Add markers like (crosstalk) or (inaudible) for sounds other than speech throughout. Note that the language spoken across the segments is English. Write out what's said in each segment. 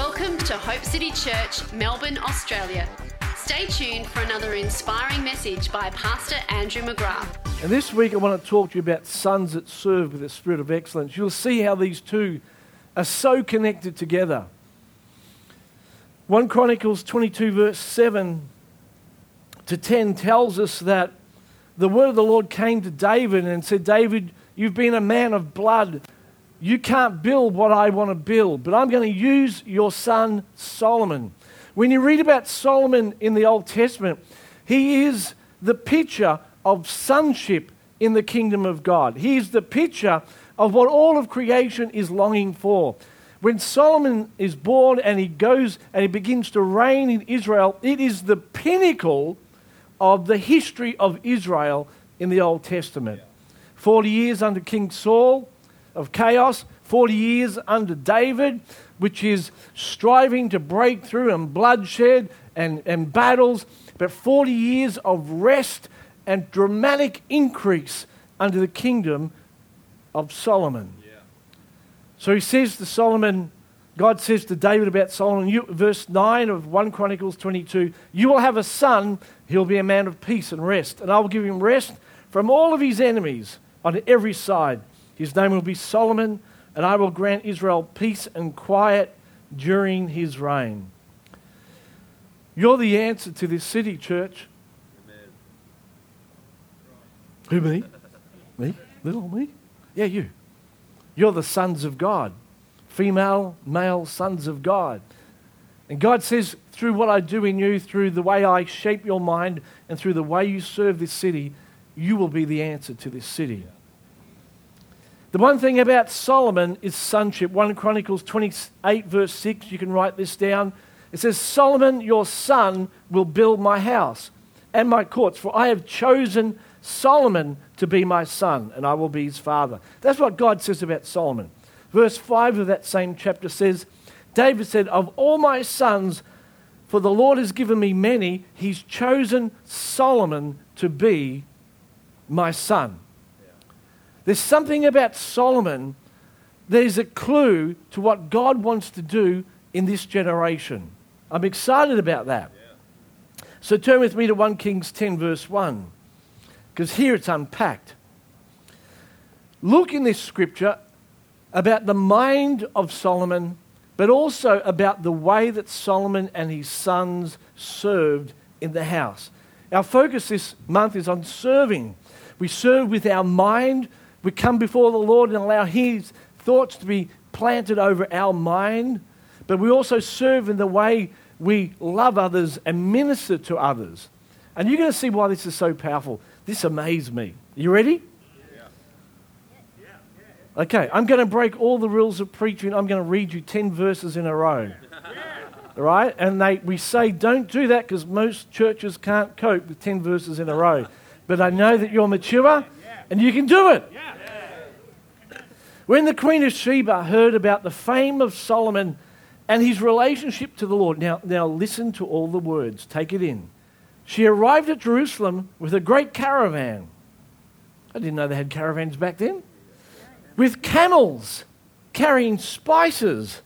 Welcome to Hope City Church, Melbourne, Australia. Stay tuned for another inspiring message by Pastor Andrew McGrath. And this week I want to talk to you about sons that serve with a spirit of excellence. You'll see how these two are so connected together. 1 Chronicles 22, verse 7 to 10 tells us that the word of the Lord came to David and said, David, you've been a man of blood. You can't build what I want to build, but I'm going to use your son Solomon. When you read about Solomon in the Old Testament, he is the picture of sonship in the kingdom of God. He is the picture of what all of creation is longing for. When Solomon is born and he goes and he begins to reign in Israel, it is the pinnacle of the history of Israel in the Old Testament. 40 years under King Saul of chaos, 40 years under David, which is striving to break through and bloodshed and, and battles, but 40 years of rest and dramatic increase under the kingdom of Solomon. So he says to Solomon, God says to David about Solomon, you, verse 9 of 1 Chronicles 22, You will have a son, he'll be a man of peace and rest, and I will give him rest from all of his enemies on every side. His name will be Solomon, and I will grant Israel peace and quiet during his reign. You're the answer to this city, church. Who, me? Me? Little me? Yeah, you. You're the sons of God, female, male sons of God. And God says, through what I do in you, through the way I shape your mind, and through the way you serve this city, you will be the answer to this city. The one thing about Solomon is sonship. 1 Chronicles 28, verse 6, you can write this down. It says, Solomon, your son, will build my house and my courts, for I have chosen Solomon to be my son, and I will be his father. That's what God says about Solomon. Verse 5 of that same chapter says, David said, Of all my sons, for the Lord has given me many, he's chosen Solomon to be my son. There's something about Solomon that is a clue to what God wants to do in this generation. I'm excited about that. So turn with me to 1 Kings 10, verse 1 because here it's unpacked. Look in this scripture about the mind of Solomon, but also about the way that Solomon and his sons served in the house. Our focus this month is on serving. We serve with our mind. We come before the Lord and allow His thoughts to be planted over our mind. But we also serve in the way we love others and minister to others. And you're going to see why this is so powerful. This amazed me. You ready? Okay, I'm going to break all the rules of preaching. I'm going to read you 10 verses in a row. All right? And they, we say don't do that because most churches can't cope with 10 verses in a row. But I know that you're mature and you can do it. When the Queen of Sheba heard about the fame of Solomon and his relationship to the Lord, now, now listen to all the words, take it in. She arrived at Jerusalem with a great caravan. I didn't know they had caravans back then. With camels carrying spices,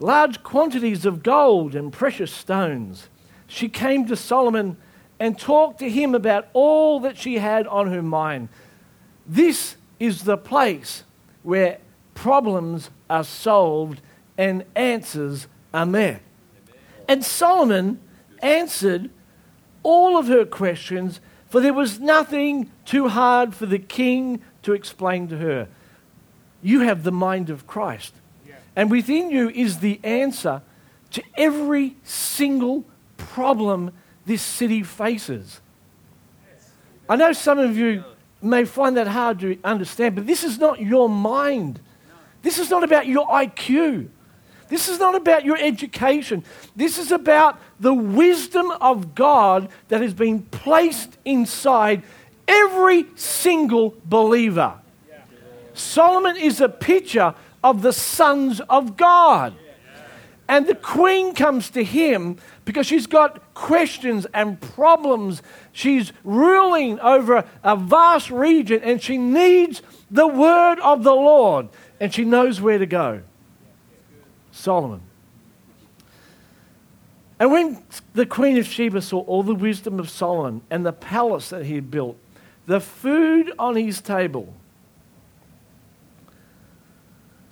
large quantities of gold and precious stones. She came to Solomon and talked to him about all that she had on her mind. This is the place where problems are solved and answers are met. And Solomon answered all of her questions, for there was nothing too hard for the king to explain to her. You have the mind of Christ. And within you is the answer to every single problem this city faces. I know some of you may find that hard to understand, but this is not your mind. This is not about your IQ. This is not about your education. This is about the wisdom of God that has been placed inside every single believer. Solomon is a picture of the sons of God. And the queen comes to him because she's got questions and problems. She's ruling over a vast region and she needs the word of the Lord and she knows where to go. Solomon. And when the Queen of Sheba saw all the wisdom of Solomon and the palace that he had built, the food on his table,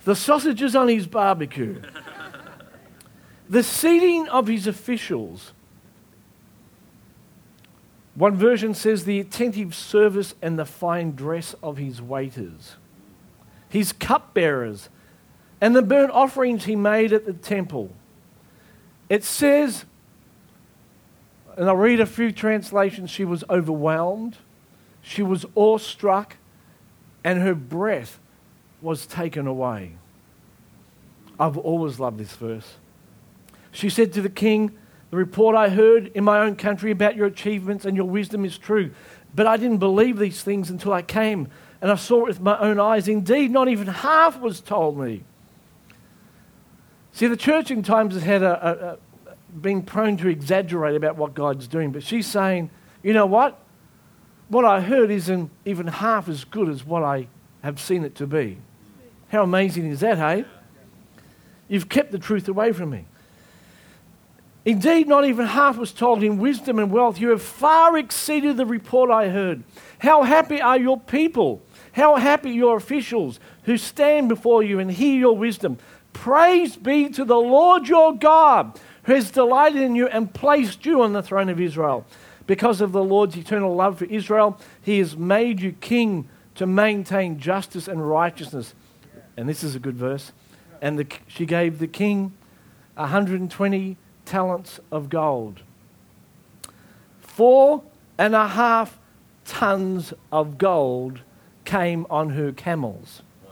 the sausages on his barbecue, the seating of his officials, one version says the attentive service and the fine dress of his waiters, his cupbearers, and the burnt offerings he made at the temple. It says, and I'll read a few translations, she was overwhelmed, she was awestruck, and her breath was taken away. I've always loved this verse. She said to the king, the report I heard in my own country about your achievements and your wisdom is true. But I didn't believe these things until I came and I saw it with my own eyes. Indeed, not even half was told me. See, the church in times has had a, a, a been prone to exaggerate about what God's doing, but she's saying, you know what? What I heard isn't even half as good as what I have seen it to be. How amazing is that, hey? You've kept the truth away from me. Indeed, not even half was told in wisdom and wealth. You have far exceeded the report I heard. How happy are your people? How happy your officials who stand before you and hear your wisdom. Praise be to the Lord your God, who has delighted in you and placed you on the throne of Israel. Because of the Lord's eternal love for Israel, he has made you king to maintain justice and righteousness. And this is a good verse. And the, she gave the king 120 talents of gold. Four and a half tons of gold came on her camels. Wow.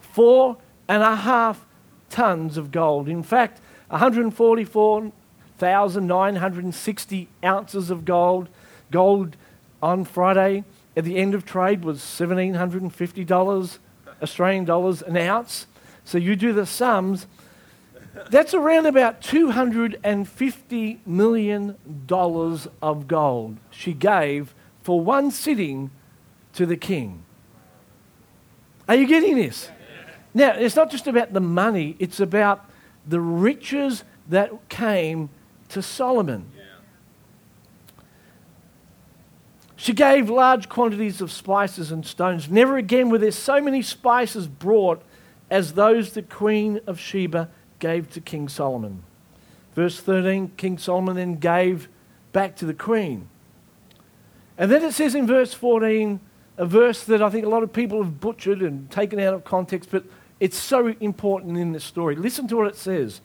Four and a half tons of gold. In fact, 144,960 ounces of gold. Gold on Friday at the end of trade was $1,750 Australian dollars an ounce. So you do the sums, that's around about $250 million of gold she gave for one sitting to the king. Are you getting this? Now, it's not just about the money, it's about the riches that came to Solomon. She gave large quantities of spices and stones. Never again were there so many spices brought as those the Queen of Sheba gave to King Solomon. Verse 13 King Solomon then gave back to the queen. And then it says in verse 14, a verse that I think a lot of people have butchered and taken out of context, but it's so important in this story. Listen to what it says.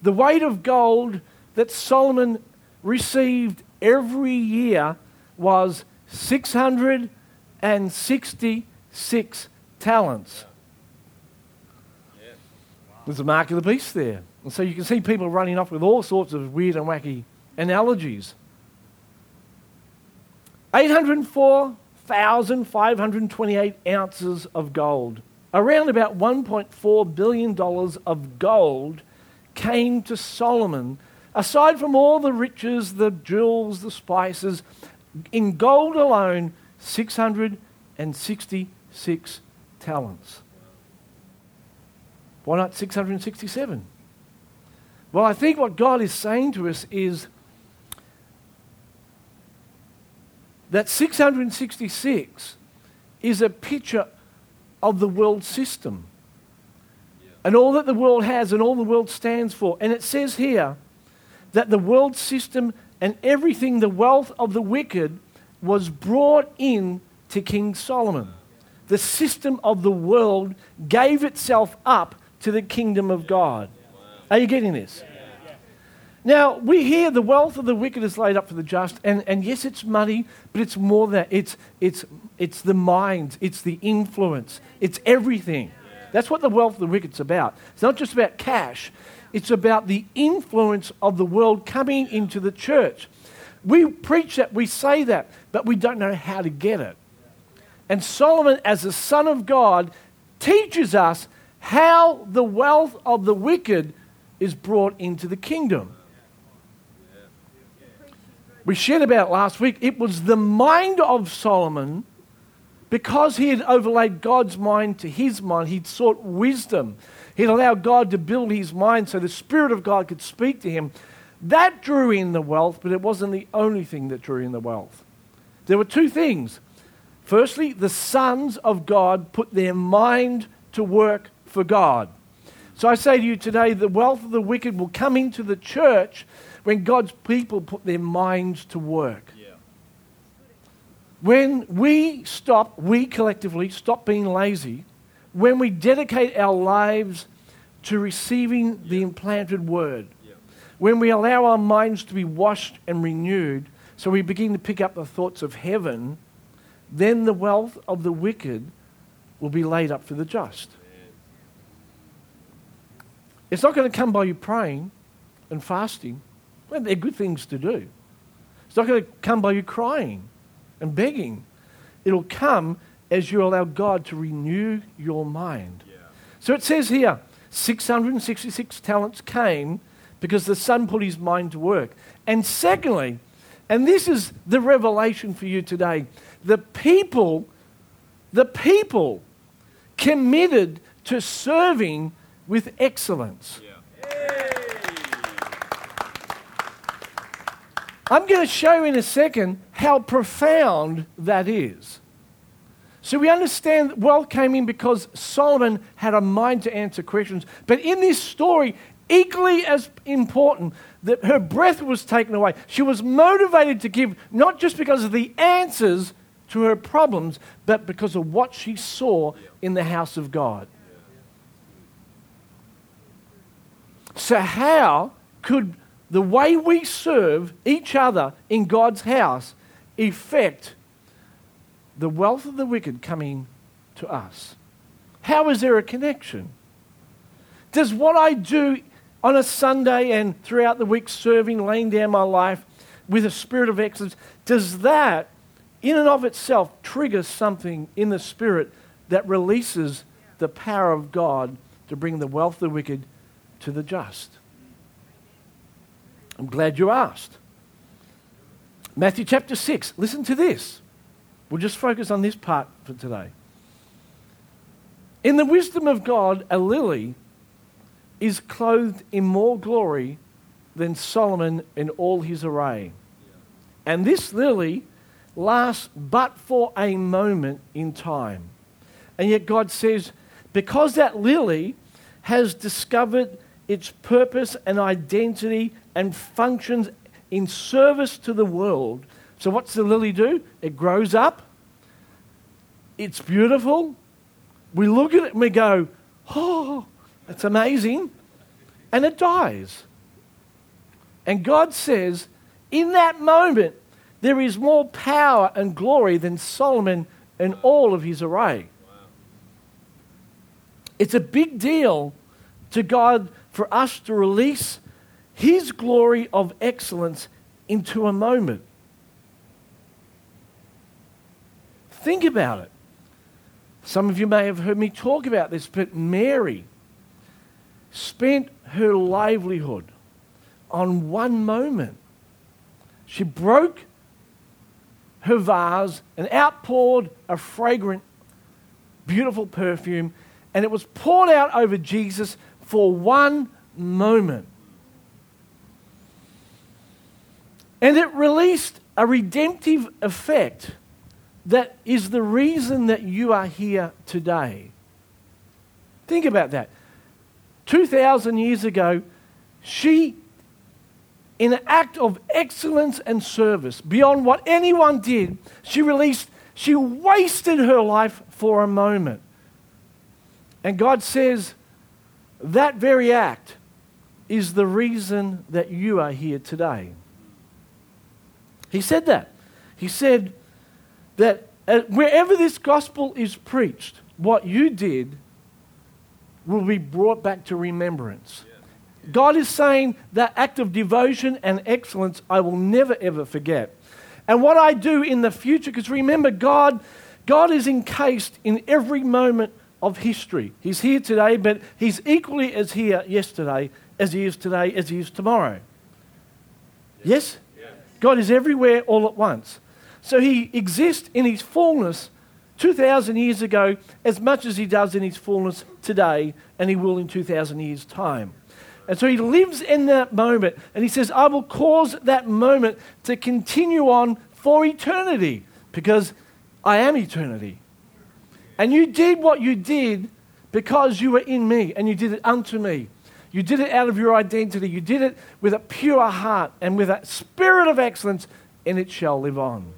The weight of gold that Solomon received every year was 666 talents. There's a mark of the beast there. And so you can see people running off with all sorts of weird and wacky analogies. 804,528 ounces of gold. Around about $1.4 billion of gold came to Solomon, aside from all the riches, the jewels, the spices. In gold alone, 666 talents. Why not 667? Well, I think what God is saying to us is that 666 is a picture of the world system and all that the world has and all the world stands for. And it says here that the world system and everything, the wealth of the wicked, was brought in to King Solomon. The system of the world gave itself up to the kingdom of God. Are you getting this? Now, we hear the wealth of the wicked is laid up for the just, and, and yes, it's money, but it's more than that. It's, it's, it's the mind, it's the influence, it's everything. That's what the wealth of the wicked's about. It's not just about cash, it's about the influence of the world coming into the church. We preach that, we say that, but we don't know how to get it. And Solomon, as the Son of God, teaches us how the wealth of the wicked is brought into the kingdom. We shared about last week. It was the mind of Solomon, because he had overlaid God's mind to his mind, he'd sought wisdom. He'd allow God to build his mind so the Spirit of God could speak to him. That drew in the wealth, but it wasn't the only thing that drew in the wealth. There were two things. Firstly, the sons of God put their mind to work for God. So I say to you today, the wealth of the wicked will come into the church when God's people put their minds to work. Yeah. When we stop, we collectively stop being lazy, when we dedicate our lives to receiving yeah. the implanted word, yeah. when we allow our minds to be washed and renewed, so we begin to pick up the thoughts of heaven, then the wealth of the wicked will be laid up for the just. It's not going to come by you praying and fasting. Well, they're good things to do. It's not going to come by you crying and begging. It'll come as you allow God to renew your mind. Yeah. So it says here 666 talents came because the son put his mind to work. And secondly, and this is the revelation for you today, the people, the people committed to serving with excellence. I'm going to show in a second how profound that is. So we understand wealth came in because Solomon had a mind to answer questions. But in this story, equally as important, that her breath was taken away. She was motivated to give not just because of the answers to her problems, but because of what she saw in the house of God. So, how could the way we serve each other in God's house affect the wealth of the wicked coming to us? How is there a connection? Does what I do on a Sunday and throughout the week serving, laying down my life with a spirit of excellence, does that in and of itself trigger something in the spirit that releases the power of God to bring the wealth of the wicked to the just? I'm glad you asked. Matthew chapter 6, listen to this. We'll just focus on this part for today. In the wisdom of God, a lily is clothed in more glory than Solomon in all his array. And this lily lasts but for a moment in time. And yet God says, because that lily has discovered its purpose and identity and functions in service to the world. So, what's the lily do? It grows up, it's beautiful. We look at it and we go, oh, it's amazing. And it dies. And God says, in that moment, there is more power and glory than Solomon and all of his array. It's a big deal to God for us to release His glory of excellence into a moment. Think about it. Some of you may have heard me talk about this, but Mary spent her livelihood on one moment. She broke her vase and outpoured a fragrant, beautiful perfume, and it was poured out over Jesus for one moment. And it released a redemptive effect that is the reason that you are here today. Think about that. 2,000 years ago, she, in an act of excellence and service, beyond what anyone did, she released, she wasted her life for a moment. And God says, that very act is the reason that you are here today. He said that. He said that uh, wherever this gospel is preached, what you did will be brought back to remembrance. God is saying that act of devotion and excellence I will never ever forget. And what I do in the future, because remember, God, God is encased in every moment of history. He's here today, but he's equally as here yesterday as he is today, as he is tomorrow. Yes? yes? God is everywhere all at once. So he exists in his fullness 2,000 years ago as much as he does in his fullness today, and he will in 2,000 years' time. And so he lives in that moment, and he says, I will cause that moment to continue on for eternity, because I am eternity. And you did what you did because you were in me, and you did it unto me. You did it out of your identity. You did it with a pure heart and with a spirit of excellence, and it shall live on.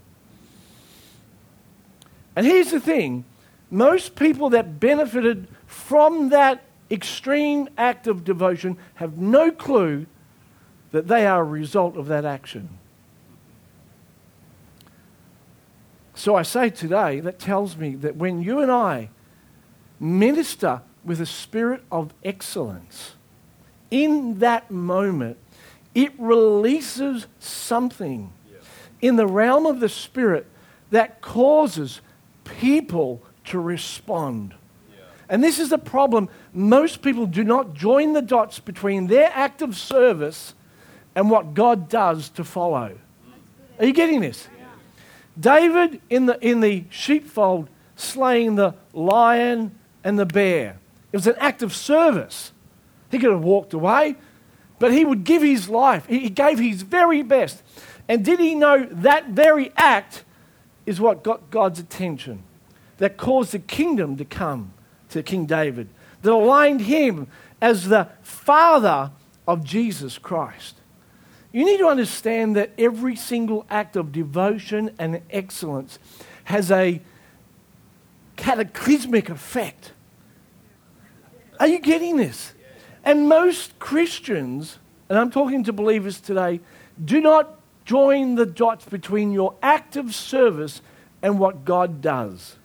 And here's the thing most people that benefited from that extreme act of devotion have no clue that they are a result of that action. So I say today, that tells me that when you and I minister with a spirit of excellence, in that moment, it releases something in the realm of the spirit that causes people to respond. And this is the problem. Most people do not join the dots between their act of service and what God does to follow. Mm. Are you getting this? David in the, in the sheepfold slaying the lion and the bear. It was an act of service. He could have walked away, but he would give his life. He gave his very best. And did he know that very act is what got God's attention, that caused the kingdom to come to King David, that aligned him as the father of Jesus Christ. You need to understand that every single act of devotion and excellence has a cataclysmic effect. Are you getting this? And most Christians, and I'm talking to believers today, do not join the dots between your act of service and what God does.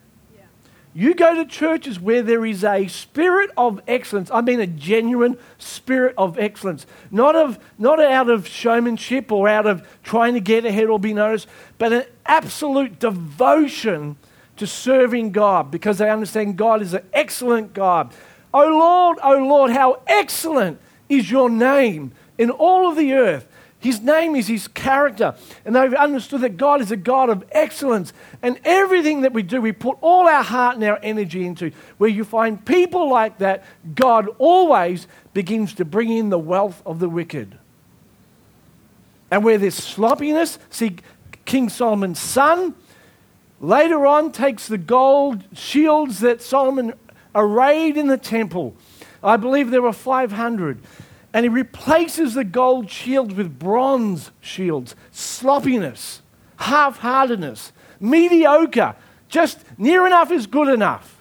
You go to churches where there is a spirit of excellence. I mean, a genuine spirit of excellence. Not, of, not out of showmanship or out of trying to get ahead or be noticed, but an absolute devotion to serving God because they understand God is an excellent God. Oh Lord, oh Lord, how excellent is your name in all of the earth. His name is his character. And they've understood that God is a God of excellence. And everything that we do, we put all our heart and our energy into. Where you find people like that, God always begins to bring in the wealth of the wicked. And where there's sloppiness, see, King Solomon's son later on takes the gold shields that Solomon arrayed in the temple. I believe there were 500. And he replaces the gold shields with bronze shields. Sloppiness, half heartedness, mediocre, just near enough is good enough.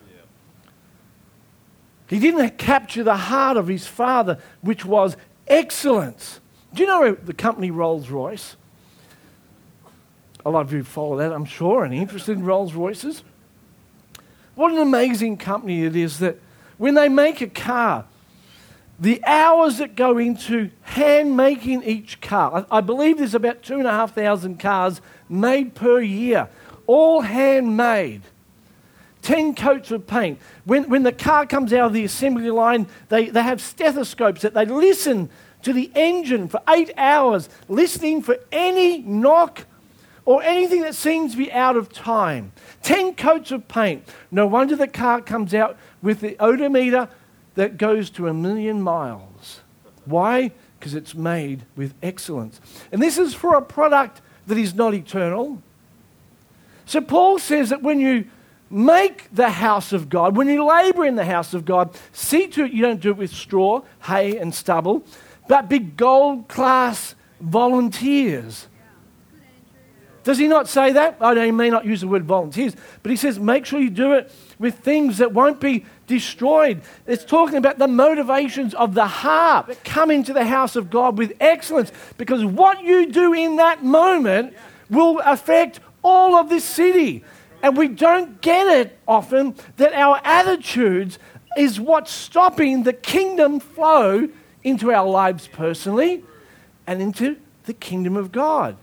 He didn't capture the heart of his father, which was excellence. Do you know the company Rolls Royce? A lot of you follow that, I'm sure, and interested in Rolls Royces. What an amazing company it is that when they make a car, the hours that go into hand making each car, I, believe there's about two and a half thousand cars made per year, all handmade. 10 coats of paint. When, when the car comes out of the assembly line, they, they have stethoscopes that they listen to the engine for eight hours, listening for any knock or anything that seems to be out of time. 10 coats of paint. No wonder the car comes out with the odometer that goes to a million miles. Why? Because it's made with excellence. And this is for a product that is not eternal. So Paul says that when you make the house of God, when you labor in the house of God, see to it you don't do it with straw, hay, and stubble, but be gold class volunteers. Does he not say that? I know he may not use the word volunteers, but he says make sure you do it with things that won't be destroyed. It's talking about the motivations of the heart come into the house of God with excellence because what you do in that moment will affect all of this city. And we don't get it often that our attitudes is what's stopping the kingdom flow into our lives personally and into the kingdom of God.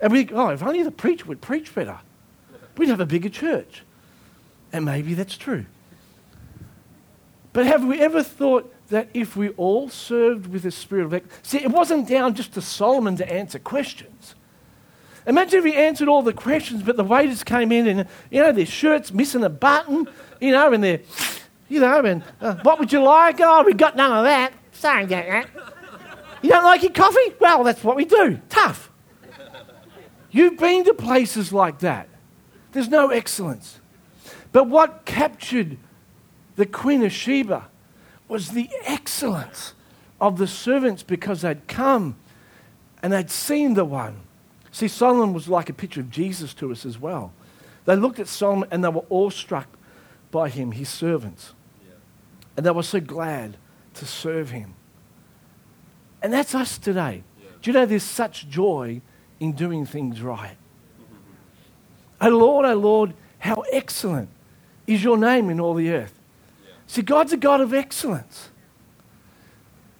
And we, oh, if only the preacher would preach better, we'd have a bigger church. And maybe that's true. But have we ever thought that if we all served with a spirit of see, it wasn't down just to Solomon to answer questions. Imagine if he answered all the questions, but the waiters came in and, you know, their shirt's missing a button, you know, and they're, you know, and uh, what would you like? Oh, we got none of that. Sorry about that. You don't like your coffee? Well, that's what we do. Tough. You've been to places like that. There's no excellence. But what captured the Queen of Sheba was the excellence of the servants because they'd come and they'd seen the one. See, Solomon was like a picture of Jesus to us as well. They looked at Solomon and they were awestruck by him, his servants. Yeah. And they were so glad to serve him. And that's us today. Yeah. Do you know there's such joy in doing things right? oh Lord, oh Lord, how excellent is your name in all the earth. See, God's a God of excellence.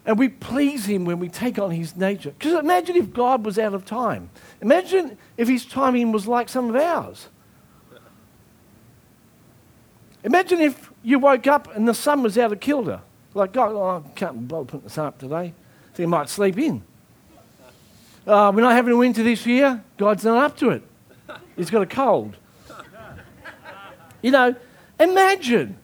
And we please Him when we take on His nature. Because imagine if God was out of time. Imagine if His timing was like some of ours. Imagine if you woke up and the sun was out of kilter. Like, God, oh, I can't bother putting the sun up today. So you might sleep in. Uh, we're not having a winter this year. God's not up to it. He's got a cold. You know, imagine.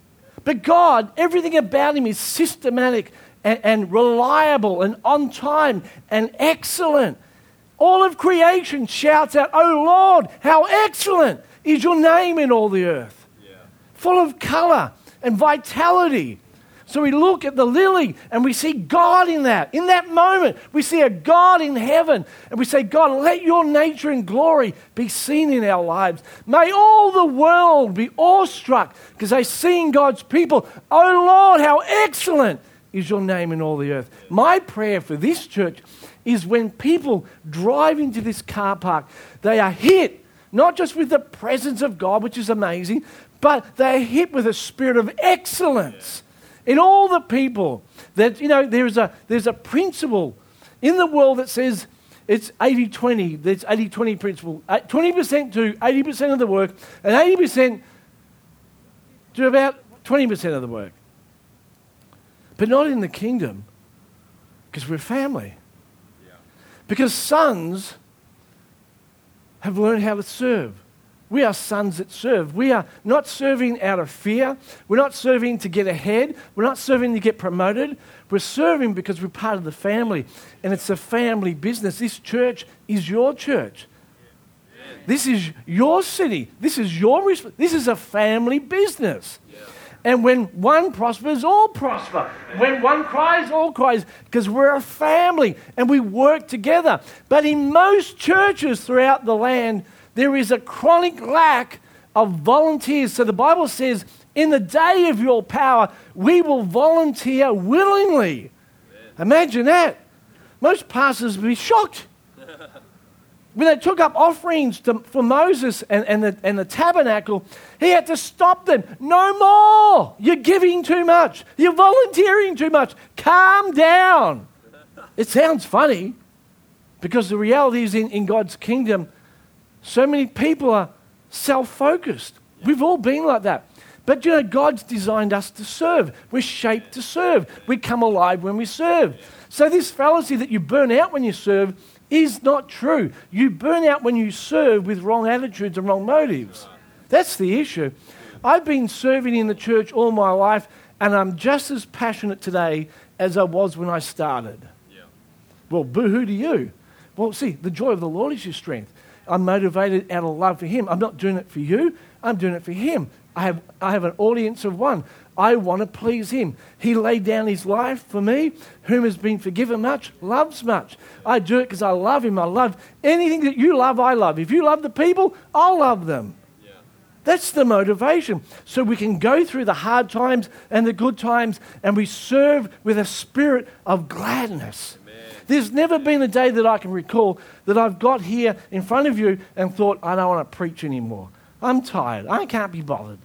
But God, everything about Him is systematic and, and reliable and on time and excellent. All of creation shouts out, Oh Lord, how excellent is your name in all the earth. Yeah. Full of color and vitality. So we look at the lily and we see God in that. In that moment, we see a God in heaven and we say, God, let your nature and glory be seen in our lives. May all the world be awestruck because they see in God's people, oh Lord, how excellent is your name in all the earth. My prayer for this church is when people drive into this car park, they are hit not just with the presence of God, which is amazing, but they are hit with a spirit of excellence in all the people. That, you know, there's a, there's a principle in the world that says it's 80 20, there's 80 20 principle. Uh, 20% do 80% of the work, and 80% do about 20% of the work. But not in the kingdom, because we're family. Yeah. Because sons have learned how to serve. We are sons that serve. We are not serving out of fear. We're not serving to get ahead. We're not serving to get promoted. We're serving because we're part of the family. And it's a family business. This church is your church. This is your city. This is your this is a family business. And when one prospers, all prosper. When one cries, all cries, because we're a family and we work together. But in most churches throughout the land, there is a chronic lack of volunteers. So the Bible says, in the day of your power, we will volunteer willingly. Amen. Imagine that. Most pastors would be shocked (laughs) when they took up offerings to, for Moses and, and, the, and the tabernacle, he had to stop them. No more! You're giving too much. You're volunteering too much. Calm down. (laughs) It sounds funny because the reality is in, in God's kingdom, so many people are self focused. We've all been like that. But you know, God's designed us to serve. We're shaped to serve. We come alive when we serve. So, this fallacy that you burn out when you serve is not true. You burn out when you serve with wrong attitudes and wrong motives. That's the issue. I've been serving in the church all my life, and I'm just as passionate today as I was when I started. Yeah. Well, boo hoo to you. Well, see, the joy of the Lord is your strength. I'm motivated out of love for Him. I'm not doing it for you, I'm doing it for Him. I have, I have an audience of one. I want to please him. He laid down his life for me. Whom has been forgiven much, loves much. I do it because I love him. I love anything that you love, I love. If you love the people, I'll love them. Yeah. That's the motivation. So we can go through the hard times and the good times and we serve with a spirit of gladness. Amen. There's never been a day that I can recall that I've got here in front of you and thought, I don't want to preach anymore. I'm tired. I can't be bothered.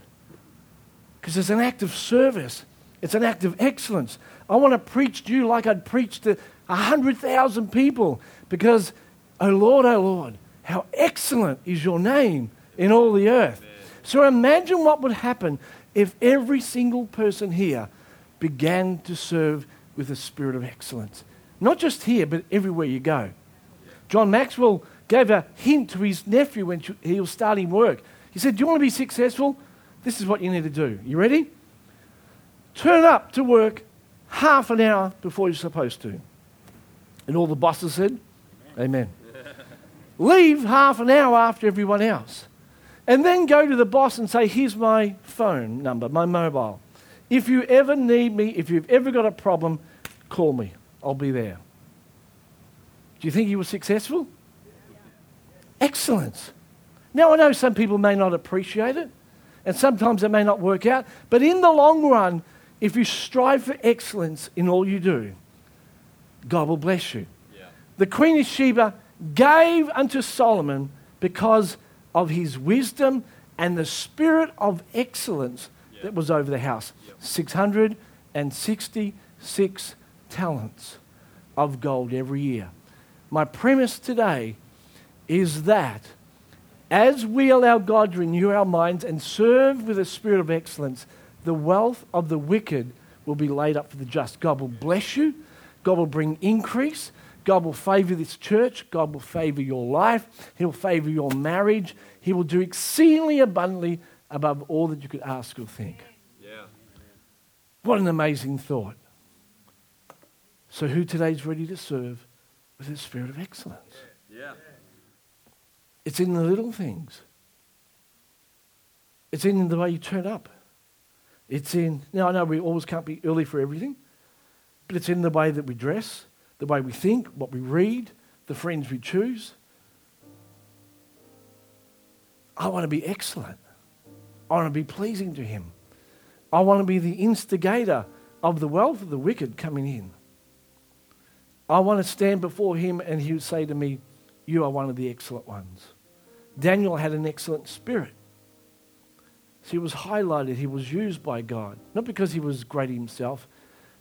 Because it's an act of service, it's an act of excellence. I want to preach to you like I'd preach to 100,000 people because, oh Lord, oh Lord, how excellent is your name in all the earth. So imagine what would happen if every single person here began to serve with a spirit of excellence. Not just here, but everywhere you go. John Maxwell gave a hint to his nephew when he was starting work. He said, Do you want to be successful? This is what you need to do. You ready? Turn up to work half an hour before you're supposed to. And all the bosses said, Amen. (laughs) Leave half an hour after everyone else. And then go to the boss and say, Here's my phone number, my mobile. If you ever need me, if you've ever got a problem, call me. I'll be there. Do you think he was successful? Excellent. Now, I know some people may not appreciate it, and sometimes it may not work out, but in the long run, if you strive for excellence in all you do, God will bless you. Yeah. The Queen of Sheba gave unto Solomon because of his wisdom and the spirit of excellence yeah. that was over the house. Yep. 666 talents of gold every year. My premise today is that as we allow God to renew our minds and serve with a spirit of excellence, the wealth of the wicked will be laid up for the just. God will bless you. God will bring increase. God will favor this church. God will favor your life. He'll favor your marriage. He will do exceedingly abundantly above all that you could ask or think. Yeah. What an amazing thought. So, who today is ready to serve with a spirit of excellence? Yeah. It's in the little things. It's in the way you turn up. It's in, now I know we always can't be early for everything, but it's in the way that we dress, the way we think, what we read, the friends we choose. I want to be excellent. I want to be pleasing to Him. I want to be the instigator of the wealth of the wicked coming in. I want to stand before Him and He would say to me, You are one of the excellent ones. Daniel had an excellent spirit. So he was highlighted, he was used by God. Not because he was great himself,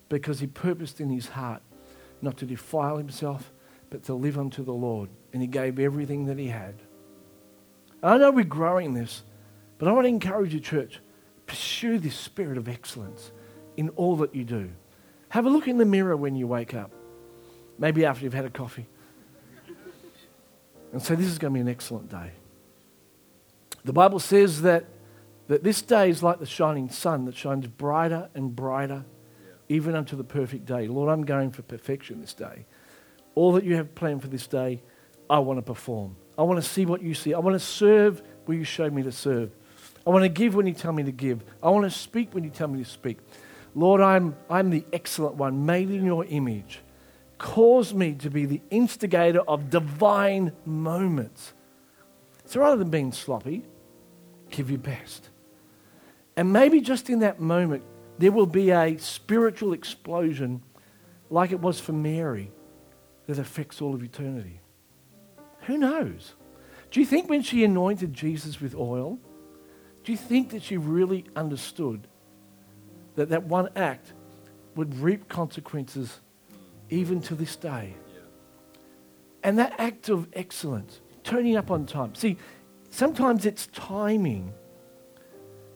because he purposed in his heart not to defile himself, but to live unto the Lord. And he gave everything that he had. And I know we're growing this, but I want to encourage you, church, pursue this spirit of excellence in all that you do. Have a look in the mirror when you wake up, maybe after you've had a coffee, and say, This is going to be an excellent day. The Bible says that that this day is like the shining sun that shines brighter and brighter, yeah. even unto the perfect day. Lord, I'm going for perfection this day. All that you have planned for this day, I want to perform. I want to see what you see. I want to serve where you show me to serve. I want to give when you tell me to give. I want to speak when you tell me to speak. Lord, I'm, I'm the excellent one, made in your image. Cause me to be the instigator of divine moments. So rather than being sloppy, give your best. And maybe just in that moment, there will be a spiritual explosion like it was for Mary that affects all of eternity. Who knows? Do you think when she anointed Jesus with oil, do you think that she really understood that that one act would reap consequences even to this day? And that act of excellence, turning up on time. See, sometimes it's timing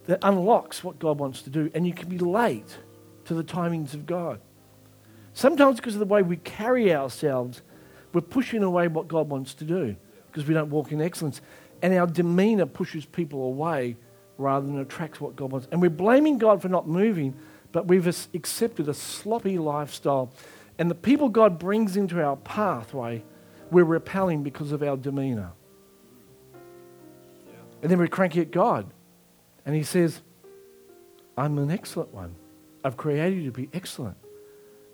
that unlocks what God wants to do, and you can be late to the timings of God. Sometimes, because of the way we carry ourselves, we're pushing away what God wants to do because we don't walk in excellence. And our demeanor pushes people away rather than attracts what God wants. And we're blaming God for not moving, but we've accepted a sloppy lifestyle. And the people God brings into our pathway, we're repelling because of our demeanor. And then we're cranky at God. And he says, I'm an excellent one. I've created you to be excellent.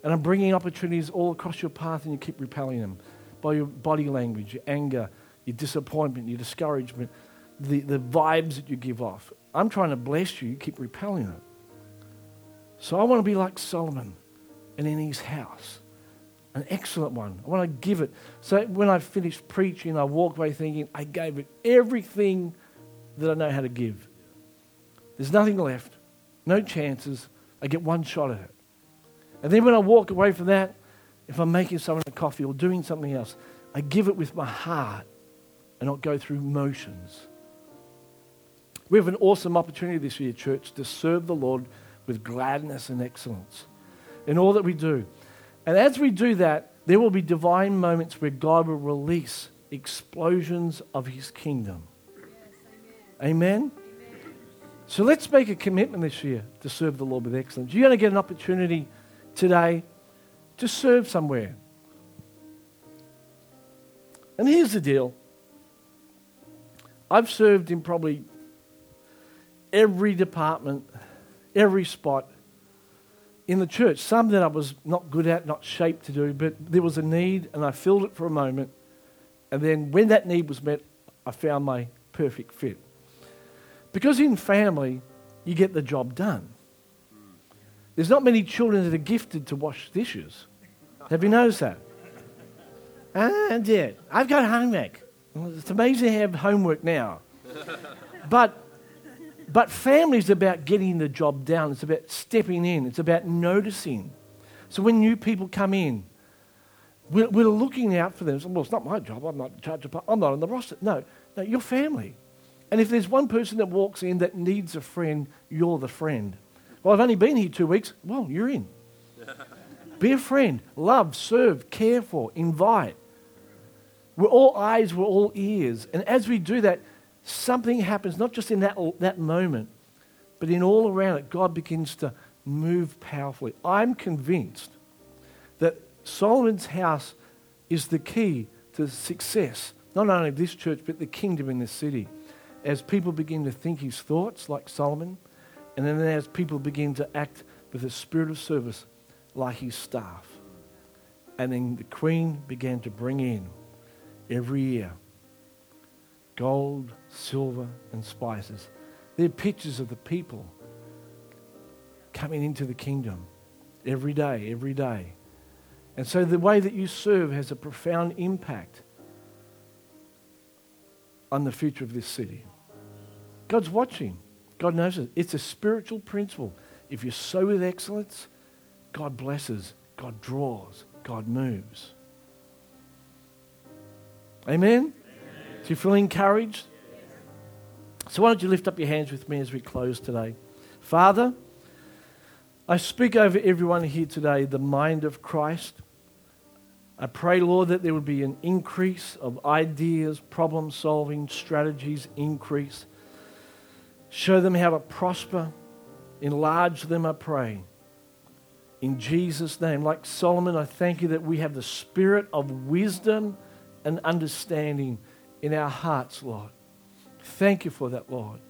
And I'm bringing opportunities all across your path and you keep repelling them by your body language, your anger, your disappointment, your discouragement, the, the vibes that you give off. I'm trying to bless you, you keep repelling it. So I want to be like Solomon and in his house. An excellent one. I want to give it. So when I finish preaching, I walk away thinking, I gave it everything that I know how to give. There's nothing left, no chances. I get one shot at it. And then when I walk away from that, if I'm making someone a coffee or doing something else, I give it with my heart and not go through motions. We have an awesome opportunity this year, church, to serve the Lord with gladness and excellence in all that we do. And as we do that, there will be divine moments where God will release explosions of his kingdom. amen. So let's make a commitment this year to serve the Lord with excellence. You're going to get an opportunity today to serve somewhere. And here's the deal I've served in probably every department, every spot in the church. Some that I was not good at, not shaped to do, but there was a need and I filled it for a moment. And then when that need was met, I found my perfect fit. Because in family, you get the job done. There's not many children that are gifted to wash dishes. Have you noticed that? Ah, dear, I've got homework. It's amazing to have homework now. but but family is about getting the job done. It's about stepping in. It's about noticing. So when new people come in, we're, we're looking out for them. Well, it's not my job. I'm not in charge of. I'm not on the roster. No, no, your family. And if there's one person that walks in that needs a friend, you're the friend. Well, I've only been here two weeks. Well, you're in. (laughs) Be a friend. Love, serve, care for, invite. We're all eyes, we're all ears. And as we do that, something happens, not just in that, that moment, but in all around it. God begins to move powerfully. I'm convinced that Solomon's house is the key to success, not only this church, but the kingdom in this city as people begin to think his thoughts like Solomon, and then as people begin to act with a spirit of service like his staff. And then the queen began to bring in every year gold, silver, and spices. They're pictures of the people coming into the kingdom every day, every day. And so the way that you serve has a profound impact on the future of this city. God's watching. God knows it. It's a spiritual principle. If you sow with excellence, God blesses, God draws, God moves. Amen? Do you feel encouraged? So, why don't you lift up your hands with me as we close today? Father, I speak over everyone here today the mind of Christ. I pray, Lord, that there would be an increase of ideas, problem solving, strategies, increase. Show them how to prosper. Enlarge them, I pray. In Jesus' name. Like Solomon, I thank you that we have the spirit of wisdom and understanding in our hearts, Lord. Thank you for that, Lord.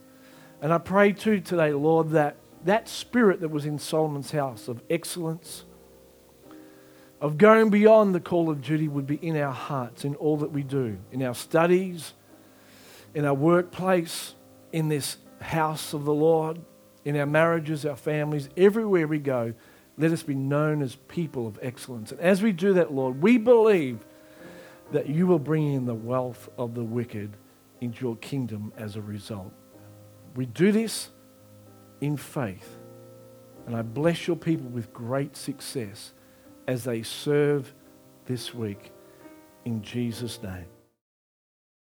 And I pray too today, Lord, that that spirit that was in Solomon's house of excellence, of going beyond the call of duty would be in our hearts, in all that we do, in our studies, in our workplace, in this house of the Lord, in our marriages, our families, everywhere we go. Let us be known as people of excellence. And as we do that, Lord, we believe that you will bring in the wealth of the wicked into your kingdom as a result. We do this in faith. And I bless your people with great success as they serve this week in Jesus' name.